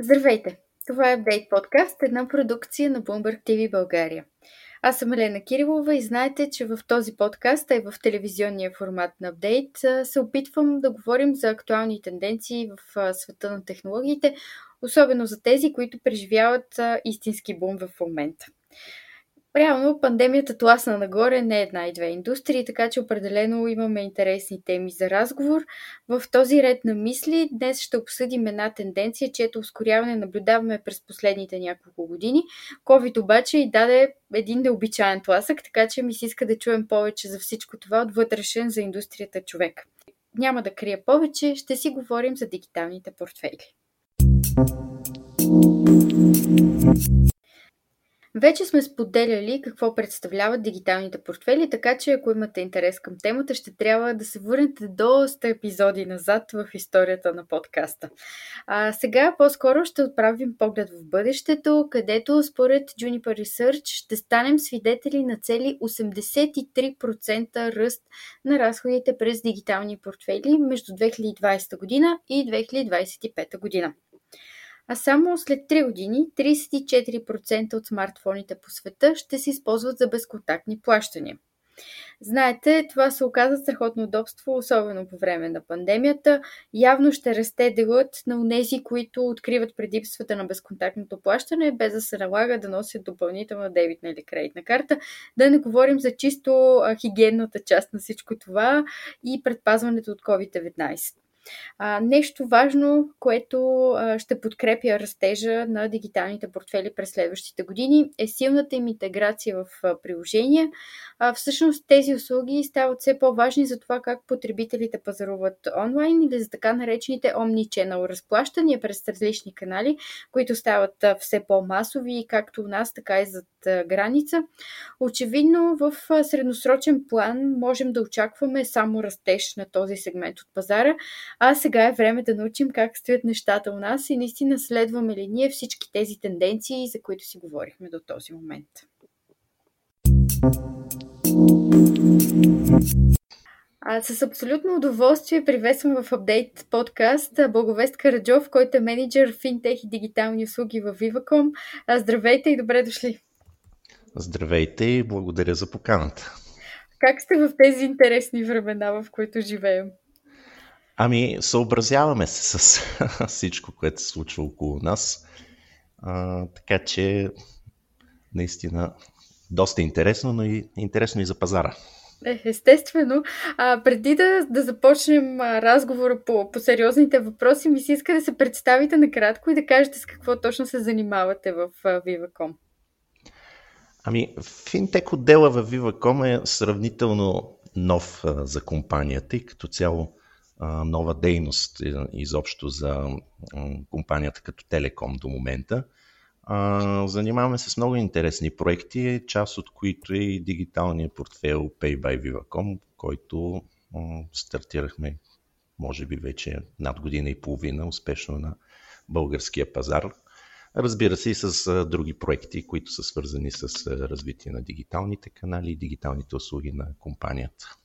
Здравейте! Това е Update Podcast, една продукция на Bloomberg TV България. Аз съм Елена Кирилова и знаете, че в този подкаст, а и в телевизионния формат на Update, се опитвам да говорим за актуални тенденции в света на технологиите, особено за тези, които преживяват истински бум в момента. Реално пандемията тласна нагоре не една и две индустрии, така че определено имаме интересни теми за разговор. В този ред на мисли днес ще обсъдим една тенденция, чието ускоряване наблюдаваме през последните няколко години. COVID обаче и даде един необичайен тласък, така че ми се иска да чуем повече за всичко това от вътрешен за индустрията човек. Няма да крия повече, ще си говорим за дигиталните портфели. Вече сме споделяли какво представляват дигиталните портфели, така че ако имате интерес към темата, ще трябва да се върнете доста епизоди назад в историята на подкаста. А сега по-скоро ще отправим поглед в бъдещето, където според Juniper Research ще станем свидетели на цели 83% ръст на разходите през дигитални портфели между 2020 година и 2025 година а само след 3 години 34% от смартфоните по света ще се използват за безконтактни плащания. Знаете, това се оказа страхотно удобство, особено по време на пандемията. Явно ще расте делът на унези, които откриват предимствата на безконтактното плащане, без да се налага да носят допълнителна дебитна или кредитна карта. Да не говорим за чисто хигиенната част на всичко това и предпазването от COVID-19. А, нещо важно, което а, ще подкрепя растежа на дигиталните портфели през следващите години е силната им интеграция в а, приложения. А, всъщност тези услуги стават все по-важни за това как потребителите пазаруват онлайн или за така наречените omni-channel разплащания през различни канали, които стават а, все по-масови както у нас, така и зад а, граница. Очевидно в а, средносрочен план можем да очакваме само растеж на този сегмент от пазара, а сега е време да научим как стоят нещата у нас и наистина следваме ли ние всички тези тенденции, за които си говорихме до този момент. А, с абсолютно удоволствие приветствам в апдейт подкаст Благовест Караджов, който е менеджер в финтех и дигитални услуги в Viva.com. Здравейте и добре дошли! Здравейте и благодаря за поканата. Как сте в тези интересни времена, в които живеем? Ами, съобразяваме се с всичко, което се случва около нас. А, така че, наистина, доста интересно, но и интересно и за пазара. Е, естествено. А, преди да, да започнем а, разговора по, по сериозните въпроси, ми се иска да се представите накратко и да кажете с какво точно се занимавате в а, Viva.com. Ами, финтек отдела в Viva.com е сравнително нов а, за компанията и като цяло нова дейност е, изобщо за компанията като Телеком до момента. Занимаваме се с много интересни проекти, част от които е и дигиталния портфел Pay by Viva.com, който стартирахме може би вече над година и половина успешно на българския пазар. Разбира се и с други проекти, които са свързани с развитие на дигиталните канали и дигиталните услуги на компанията.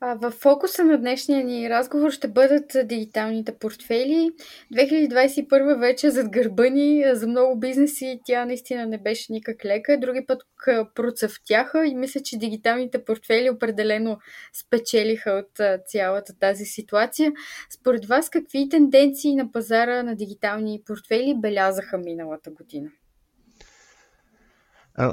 В фокуса на днешния ни разговор ще бъдат дигиталните портфели. 2021 вече зад гърба ни за много бизнеси тя наистина не беше никак лека. Други път процъфтяха и мисля, че дигиталните портфели определено спечелиха от цялата тази ситуация. Според вас какви тенденции на пазара на дигитални портфели белязаха миналата година?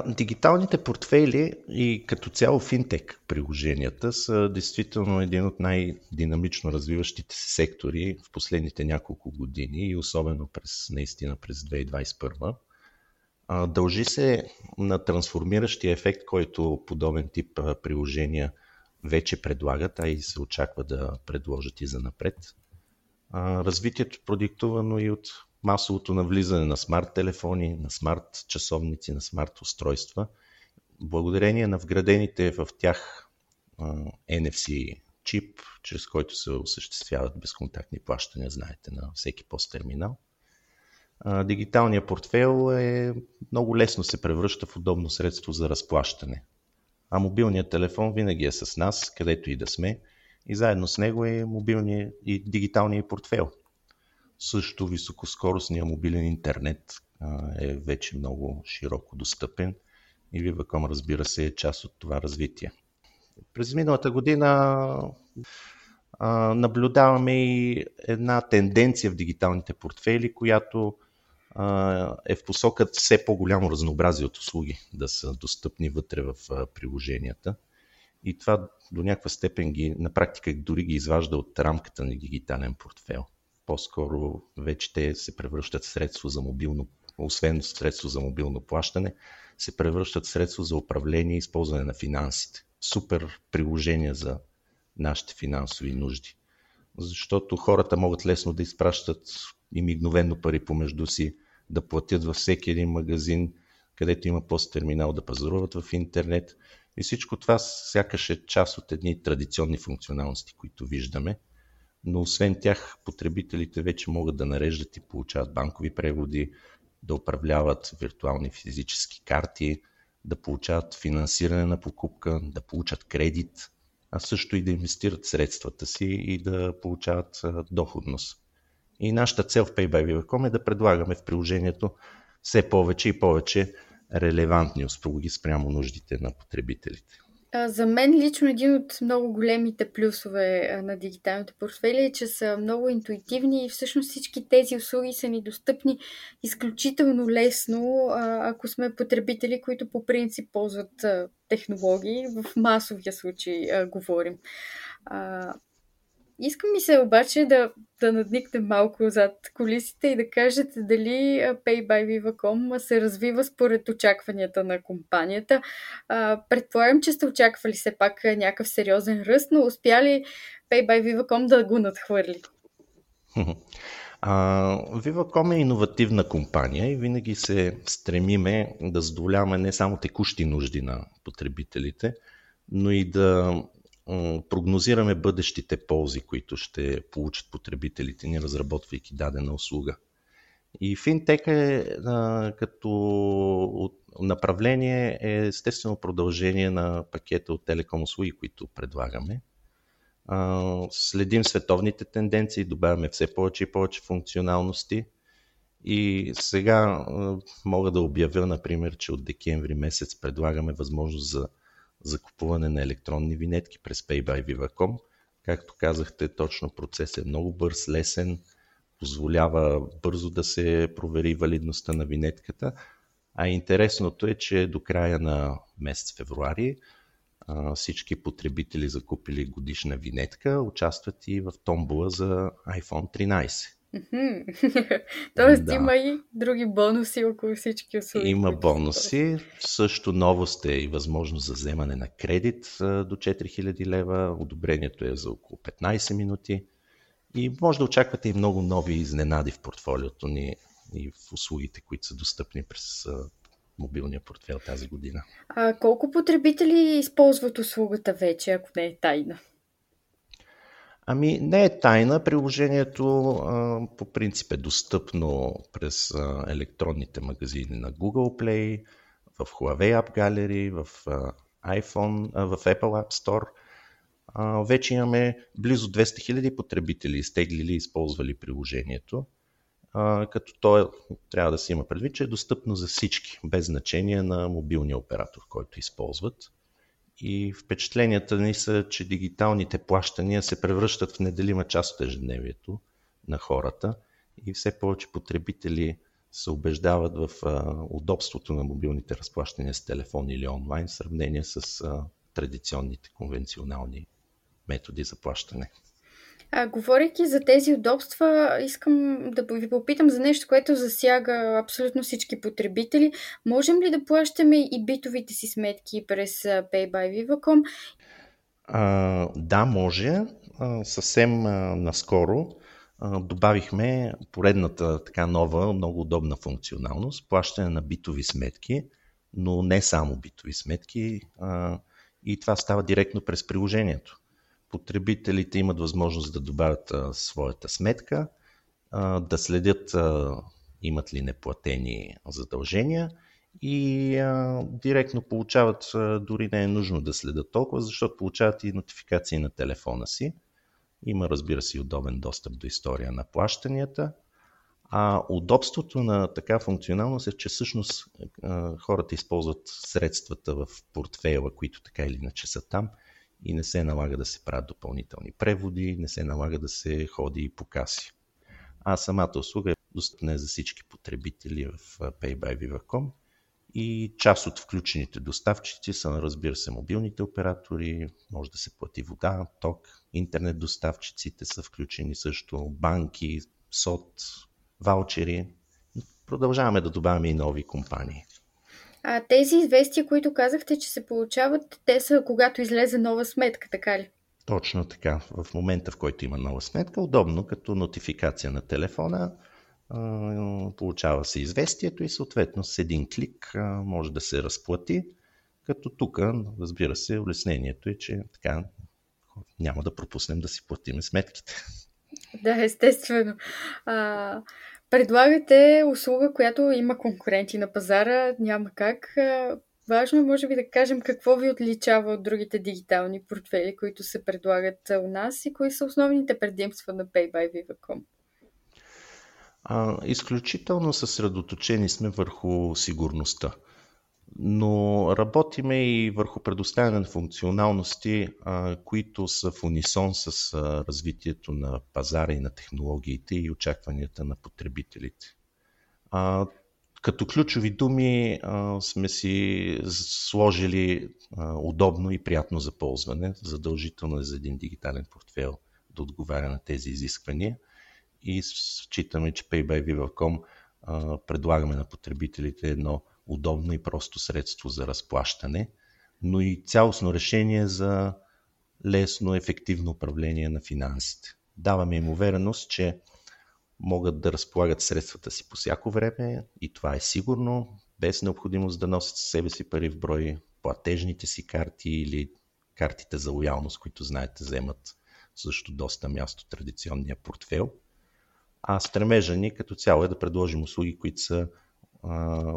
Дигиталните портфейли и като цяло финтек приложенията са действително един от най-динамично развиващите се сектори в последните няколко години и особено през, наистина през 2021. Дължи се на трансформиращия ефект, който подобен тип приложения вече предлагат, а и се очаква да предложат и за напред. Развитието продиктувано и от масовото навлизане на смарт телефони, на смарт часовници, на смарт устройства, благодарение на вградените в тях NFC чип, чрез който се осъществяват безконтактни плащания, знаете, на всеки посттерминал. Дигиталният портфел е много лесно се превръща в удобно средство за разплащане. а мобилният телефон винаги е с нас, където и да сме, и заедно с него е мобилният и дигиталният портфел. Също високоскоростният мобилен интернет е вече много широко достъпен и Viva.com разбира се е част от това развитие. През миналата година наблюдаваме и една тенденция в дигиталните портфели, която е в посока все по-голямо разнообразие от услуги да са достъпни вътре в приложенията. И това до някаква степен ги, на практика дори ги изважда от рамката на дигитален портфел. По-скоро вече те се превръщат средство за мобилно, освен средство за мобилно плащане, се превръщат средство за управление и използване на финансите. Супер приложение за нашите финансови нужди. Защото хората могат лесно да изпращат и мигновено пари помежду си, да платят във всеки един магазин, където има пост-терминал, да пазаруват в интернет. И всичко това сякаш е част от едни традиционни функционалности, които виждаме. Но освен тях, потребителите вече могат да нареждат и получават банкови преводи, да управляват виртуални физически карти, да получават финансиране на покупка, да получат кредит, а също и да инвестират средствата си и да получават доходност. И нашата цел в PayBy е да предлагаме в приложението все повече и повече релевантни услуги спрямо нуждите на потребителите. За мен лично един от много големите плюсове на дигиталните портфели е, че са много интуитивни и всъщност всички тези услуги са ни достъпни изключително лесно, ако сме потребители, които по принцип ползват технологии. В масовия случай говорим. Искам ми се обаче да, да надникнем малко зад колисите и да кажете дали Pay by Viva.com се развива според очакванията на компанията. Предполагам, че сте очаквали все пак някакъв сериозен ръст, но успя ли Pay by Viva.com да го надхвърли? Viva.com е иновативна компания и винаги се стремиме да задоволяваме не само текущи нужди на потребителите, но и да прогнозираме бъдещите ползи, които ще получат потребителите ни, разработвайки дадена услуга. И финтек е а, като направление е естествено продължение на пакета от телеком услуги, които предлагаме. А, следим световните тенденции, добавяме все повече и повече функционалности. И сега а, мога да обявя, например, че от декември месец предлагаме възможност за закупуване на електронни винетки през Pay by Viva.com. Както казахте, точно процес е много бърз, лесен, позволява бързо да се провери валидността на винетката. А интересното е, че до края на месец февруари всички потребители закупили годишна винетка участват и в томбола за iPhone 13. Тоест да. има и други бонуси около всички услуги. Има бонуси. Също новост е и възможност за вземане на кредит до 4000 лева. Одобрението е за около 15 минути. И може да очаквате и много нови изненади в портфолиото ни и в услугите, които са достъпни през мобилния портфел тази година. А колко потребители използват услугата вече, ако не е тайна? Ами не е тайна. Приложението а, по принцип е достъпно през а, електронните магазини на Google Play, в Huawei App Gallery, в а, iPhone, а, в Apple App Store. А, вече имаме близо 200 000 потребители изтеглили и използвали приложението, а, като то е, трябва да се има предвид, че е достъпно за всички, без значение на мобилния оператор, който използват и впечатленията ни са, че дигиталните плащания се превръщат в неделима част от ежедневието на хората и все повече потребители се убеждават в удобството на мобилните разплащания с телефон или онлайн в сравнение с традиционните конвенционални методи за плащане. А, говорейки за тези удобства, искам да ви попитам за нещо, което засяга абсолютно всички потребители. Можем ли да плащаме и битовите си сметки през Pay by Viva.com? А, да, може. А, съвсем а, наскоро а, добавихме поредната така нова, много удобна функционалност плащане на битови сметки, но не само битови сметки. А, и това става директно през приложението потребителите имат възможност да добавят а, своята сметка, а, да следят а, имат ли неплатени задължения и а, директно получават, а, дори не е нужно да следят толкова, защото получават и нотификации на телефона си. Има, разбира се, удобен достъп до история на плащанията. А удобството на така функционалност е, че всъщност а, хората използват средствата в портфейла, които така или иначе са там и не се налага да се правят допълнителни преводи, не се налага да се ходи и по каси. А самата услуга е достъпна за всички потребители в Pay by Viva.com и част от включените доставчици са, разбира се, мобилните оператори, може да се плати вода, ток, интернет доставчиците са включени също, банки, СОД, ваучери. Продължаваме да добавяме и нови компании. А тези известия, които казахте, че се получават, те са когато излезе нова сметка, така ли? Точно така. В момента, в който има нова сметка, удобно, като нотификация на телефона, получава се известието и съответно с един клик може да се разплати. Като тук, разбира се, улеснението е, че така няма да пропуснем да си платим сметките. Да, естествено. А, предлагате услуга, която има конкуренти на пазара, няма как. Важно е, може би, да кажем какво ви отличава от другите дигитални портфели, които се предлагат у нас и кои са основните предимства на Pay by Viva.com. Изключително съсредоточени сме върху сигурността. Но работиме и върху предоставяне на функционалности, които са в унисон с развитието на пазара и на технологиите и очакванията на потребителите. Като ключови думи сме си сложили удобно и приятно за ползване. Задължително е за един дигитален портфел да отговаря на тези изисквания – и считаме, че PayByViva.com предлагаме на потребителите едно удобно и просто средство за разплащане, но и цялостно решение за лесно, ефективно управление на финансите. Даваме им увереност, че могат да разполагат средствата си по всяко време и това е сигурно, без необходимост да носят със себе си пари в брой, платежните си карти или картите за лоялност, които знаете вземат също доста място традиционния портфел – а стремежа ни като цяло е да предложим услуги, които са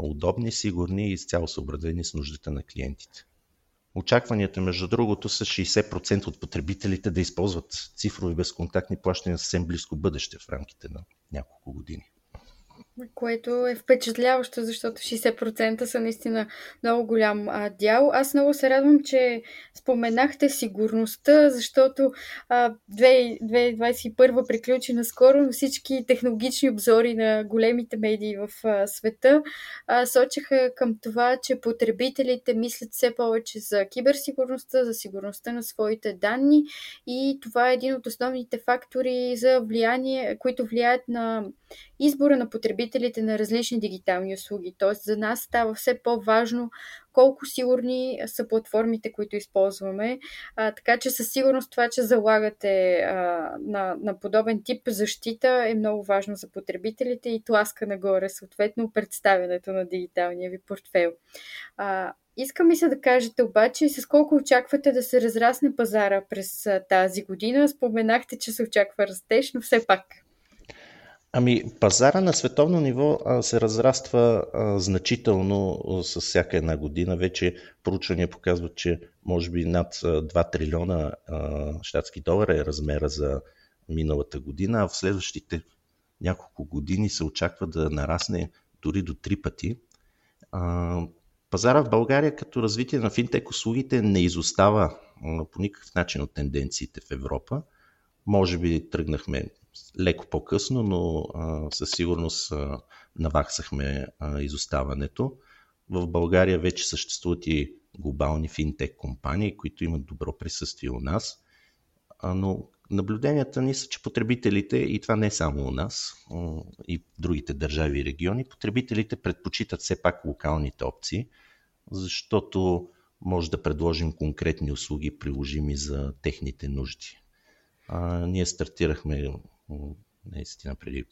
удобни, сигурни и изцяло съобразени с нуждите на клиентите. Очакванията, между другото, са 60% от потребителите да използват цифрови безконтактни плащания съвсем близко бъдеще в рамките на няколко години което е впечатляващо, защото 60% са наистина много голям а, дял. Аз много се радвам, че споменахте сигурността, защото а, 2021 приключи наскоро, но всички технологични обзори на големите медии в а, света а, сочеха към това, че потребителите мислят все повече за киберсигурността, за сигурността на своите данни и това е един от основните фактори за влияние, които влияят на избора на потребителите на различни дигитални услуги. Тоест за нас става все по-важно колко сигурни са платформите, които използваме. А, така че със сигурност това, че залагате а, на, на подобен тип защита е много важно за потребителите и тласка нагоре съответно представянето на дигиталния ви портфел. А, Искам ми се да кажете обаче с колко очаквате да се разрасне пазара през тази година. Споменахте, че се очаква растеж, но все пак. Ами, пазара на световно ниво а, се разраства а, значително а, с всяка една година. Вече проучвания показват, че може би над 2 трилиона щатски долара е размера за миналата година, а в следващите няколко години се очаква да нарасне дори до три пъти. Пазара в България като развитие на финтек услугите не изостава по никакъв начин от тенденциите в Европа. Може би тръгнахме леко по-късно, но а, със сигурност а, наваксахме а, изоставането. В България вече съществуват и глобални финтек компании, които имат добро присъствие у нас, а, но наблюденията ни са, че потребителите, и това не е само у нас, и другите държави и региони, потребителите предпочитат все пак локалните опции, защото може да предложим конкретни услуги, приложими за техните нужди. А, ние стартирахме наистина преди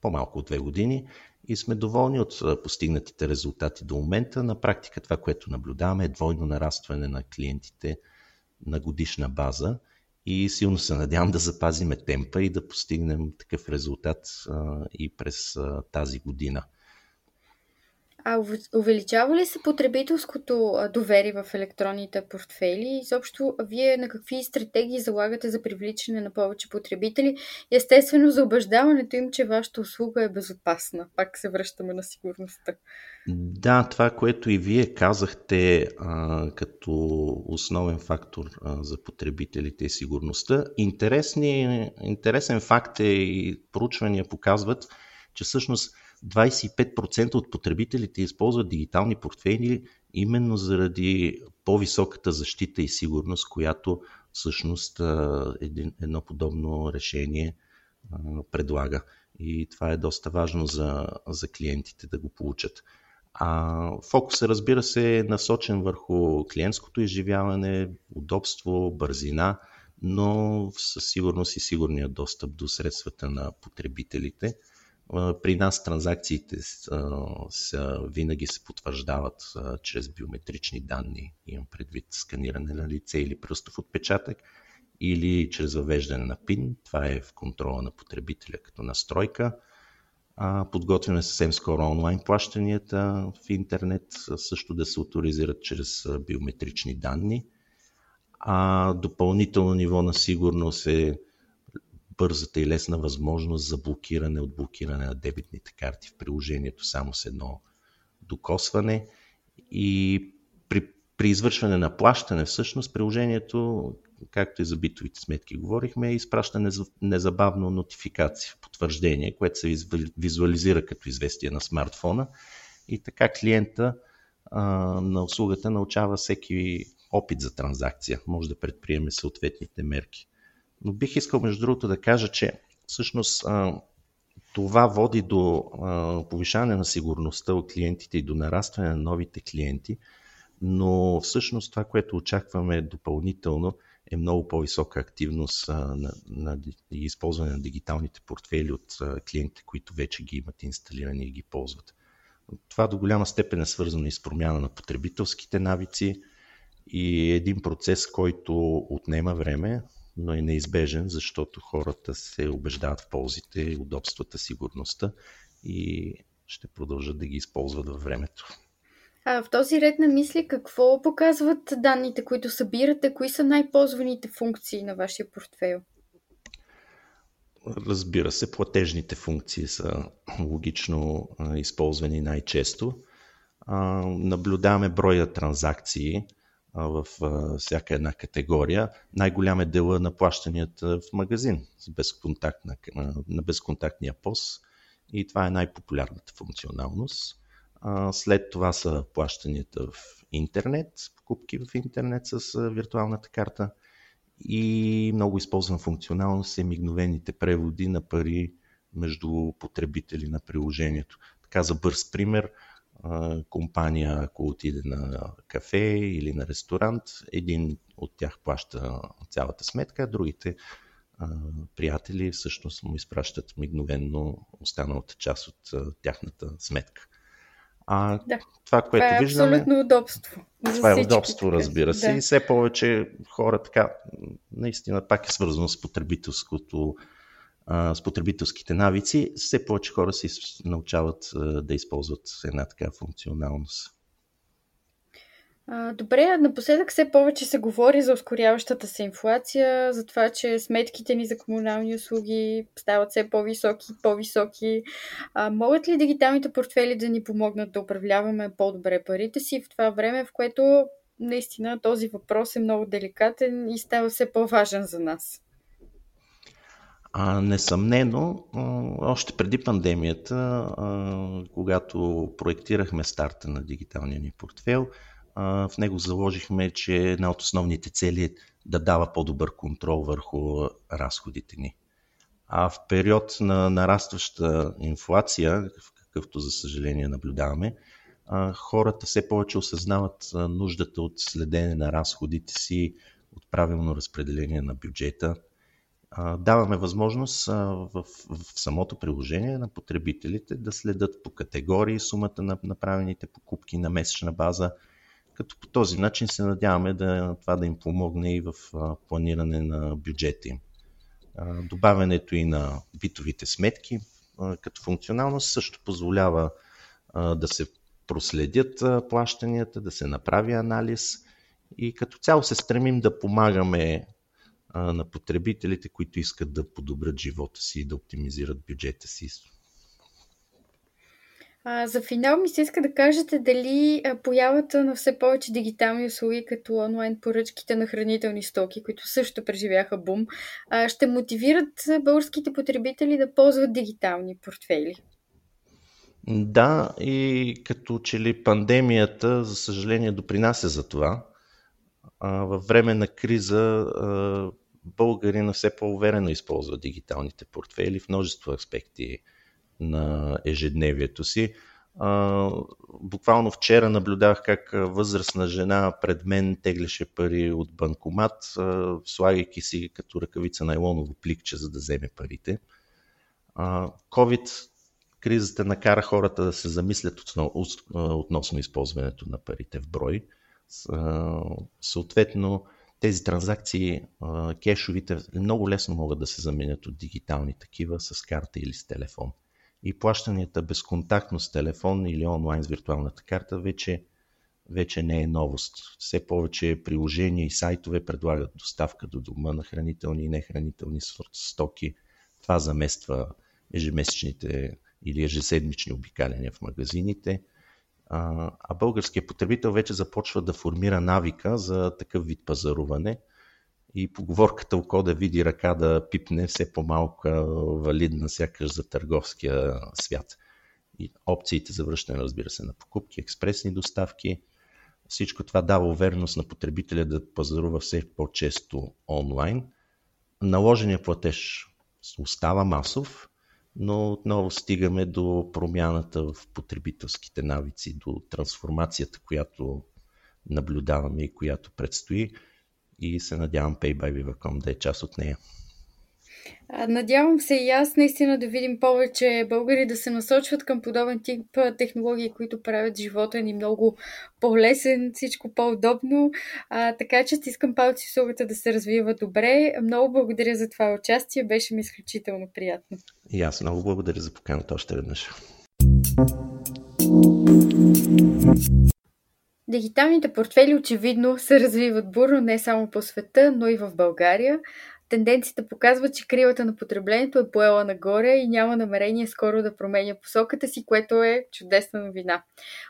по-малко от две години и сме доволни от постигнатите резултати до момента. На практика това, което наблюдаваме е двойно нарастване на клиентите на годишна база и силно се надявам да запазиме темпа и да постигнем такъв резултат и през тази година. А увеличава ли се потребителското доверие в електронните портфели? Изобщо, вие на какви стратегии залагате за привличане на повече потребители? Естествено, за убеждаването им, че вашата услуга е безопасна. Пак се връщаме на сигурността. Да, това, което и вие казахте а, като основен фактор а, за потребителите е сигурността. Интересни, интересен факт е и проучвания показват, че всъщност 25% от потребителите използват дигитални портфейли именно заради по-високата защита и сигурност, която всъщност едно подобно решение предлага. И това е доста важно за, за клиентите да го получат. А фокусът, разбира се, е насочен върху клиентското изживяване, удобство, бързина, но със сигурност и сигурния достъп до средствата на потребителите – при нас транзакциите са, винаги се потвърждават чрез биометрични данни, имам предвид сканиране на лице или пръстов отпечатък, или чрез въвеждане на ПИН. Това е в контрола на потребителя като настройка. Подготвяме съвсем скоро онлайн плащанията в интернет, също да се авторизират чрез биометрични данни. А допълнително ниво на сигурност е бързата и лесна възможност за блокиране, от блокиране на дебитните карти в приложението само с едно докосване. И при, при извършване на плащане, всъщност, приложението, както и за битовите сметки говорихме, изпраща незабавно нотификация, потвърждение, което се визуализира като известие на смартфона. И така клиента а, на услугата научава всеки опит за транзакция. Може да предприеме съответните мерки. Но бих искал, между другото, да кажа, че всъщност това води до повишаване на сигурността от клиентите и до нарастване на новите клиенти, но всъщност това, което очакваме допълнително, е много по-висока активност на, на, използване на дигиталните портфели от клиентите, които вече ги имат инсталирани и ги ползват. Това до голяма степен е свързано и с промяна на потребителските навици и един процес, който отнема време, но е неизбежен, защото хората се убеждават в ползите, удобствата, сигурността и ще продължат да ги използват във времето. А в този ред на мисли, какво показват данните, които събирате? Кои са най-ползваните функции на вашия портфейл? Разбира се, платежните функции са логично използвани най-често. Наблюдаваме броя транзакции, в всяка една категория. Най-голям е дела на плащанията в магазин с безконтактна, на безконтактния пост и това е най-популярната функционалност. След това са плащанията в интернет, покупки в интернет с виртуалната карта и много използвана функционалност е мигновените преводи на пари между потребители на приложението. Така за бърз пример – компания, ако отиде на кафе или на ресторант, един от тях плаща цялата сметка, а другите приятели всъщност му изпращат мигновенно останалата част от тяхната сметка. А да. това, което това е виждаме. Абсолютно удобство. Това е удобство, разбира се. Да. И все повече хора така, наистина пак е свързано с потребителското с потребителските навици, все повече хора се научават да използват една така функционалност. Добре, напоследък все повече се говори за ускоряващата се инфлация, за това, че сметките ни за комунални услуги стават все по-високи и по-високи. А, могат ли дигиталните портфели да ни помогнат да управляваме по-добре парите си в това време, в което наистина този въпрос е много деликатен и става все по-важен за нас? А, несъмнено, още преди пандемията, когато проектирахме старта на дигиталния ни портфел, в него заложихме, че една от основните цели е да дава по-добър контрол върху разходите ни. А в период на нарастваща инфлация, какъвто за съжаление наблюдаваме, хората все повече осъзнават нуждата от следене на разходите си, от правилно разпределение на бюджета – даваме възможност в, в самото приложение на потребителите да следят по категории сумата на направените покупки на месечна база, като по този начин се надяваме да, това да им помогне и в планиране на бюджета им. Добавянето и на битовите сметки като функционалност също позволява да се проследят плащанията, да се направи анализ и като цяло се стремим да помагаме на потребителите, които искат да подобрят живота си и да оптимизират бюджета си. А, за финал ми се иска да кажете дали появата на все повече дигитални услуги, като онлайн поръчките на хранителни стоки, които също преживяха бум, ще мотивират българските потребители да ползват дигитални портфели. Да, и като че ли пандемията, за съжаление, допринася за това. Във време на криза българина все по-уверено използва дигиталните портфели в множество аспекти на ежедневието си. Буквално вчера наблюдавах как възрастна жена пред мен теглеше пари от банкомат, слагайки си като ръкавица на елоново пликче, за да вземе парите. COVID кризата накара хората да се замислят относно използването на парите в брой. Съответно, тези транзакции, кешовите, много лесно могат да се заменят от дигитални такива с карта или с телефон и плащанията безконтактно с телефон или онлайн с виртуалната карта вече, вече не е новост. Все повече приложения и сайтове предлагат доставка до дома на хранителни и нехранителни стоки. Това замества ежемесечните или ежеседмични обикаляния в магазините. А българският потребител вече започва да формира навика за такъв вид пазаруване – и поговорката око да види ръка да пипне все по-малко валидна сякаш за търговския свят. И опциите за връщане, разбира се, на покупки, експресни доставки. Всичко това дава увереност на потребителя да пазарува все по-често онлайн. Наложения платеж остава масов, но отново стигаме до промяната в потребителските навици, до трансформацията, която наблюдаваме и която предстои и се надявам Pay by да е част от нея. Надявам се и аз наистина да видим повече българи да се насочват към подобен тип технологии, които правят живота ни много по-лесен, всичко по-удобно. А, така че искам палци услугата да се развива добре. Много благодаря за това участие, беше ми изключително приятно. И аз много благодаря за поканата още веднъж. Дигиталните портфели очевидно се развиват бурно не само по света, но и в България. Тенденцията показва, че кривата на потреблението е поела нагоре и няма намерение скоро да променя посоката си, което е чудесна новина.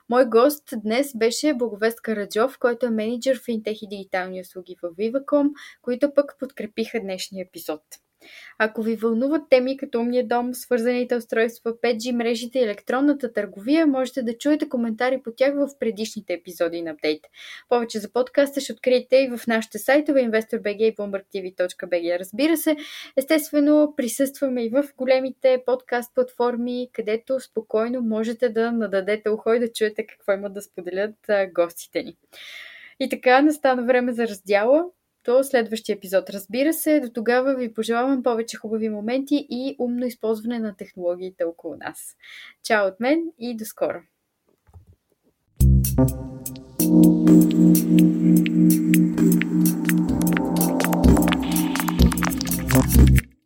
Мой гост днес беше Боговест Караджов, който е менеджер в Интех и дигитални услуги в Viva.com, които пък подкрепиха днешния епизод. Ако ви вълнуват теми като умния дом, свързаните устройства, 5G мрежите и електронната търговия, можете да чуете коментари по тях в предишните епизоди на Update. Повече за подкаста ще откриете и в нашите сайтове InvestorBG и BloombergTV.bg. Разбира се, естествено присъстваме и в големите подкаст платформи, където спокойно можете да нададете ухо и да чуете какво имат да споделят гостите ни. И така настана време за раздяла до следващия епизод. Разбира се, до тогава ви пожелавам повече хубави моменти и умно използване на технологиите около нас. Чао от мен и до скоро!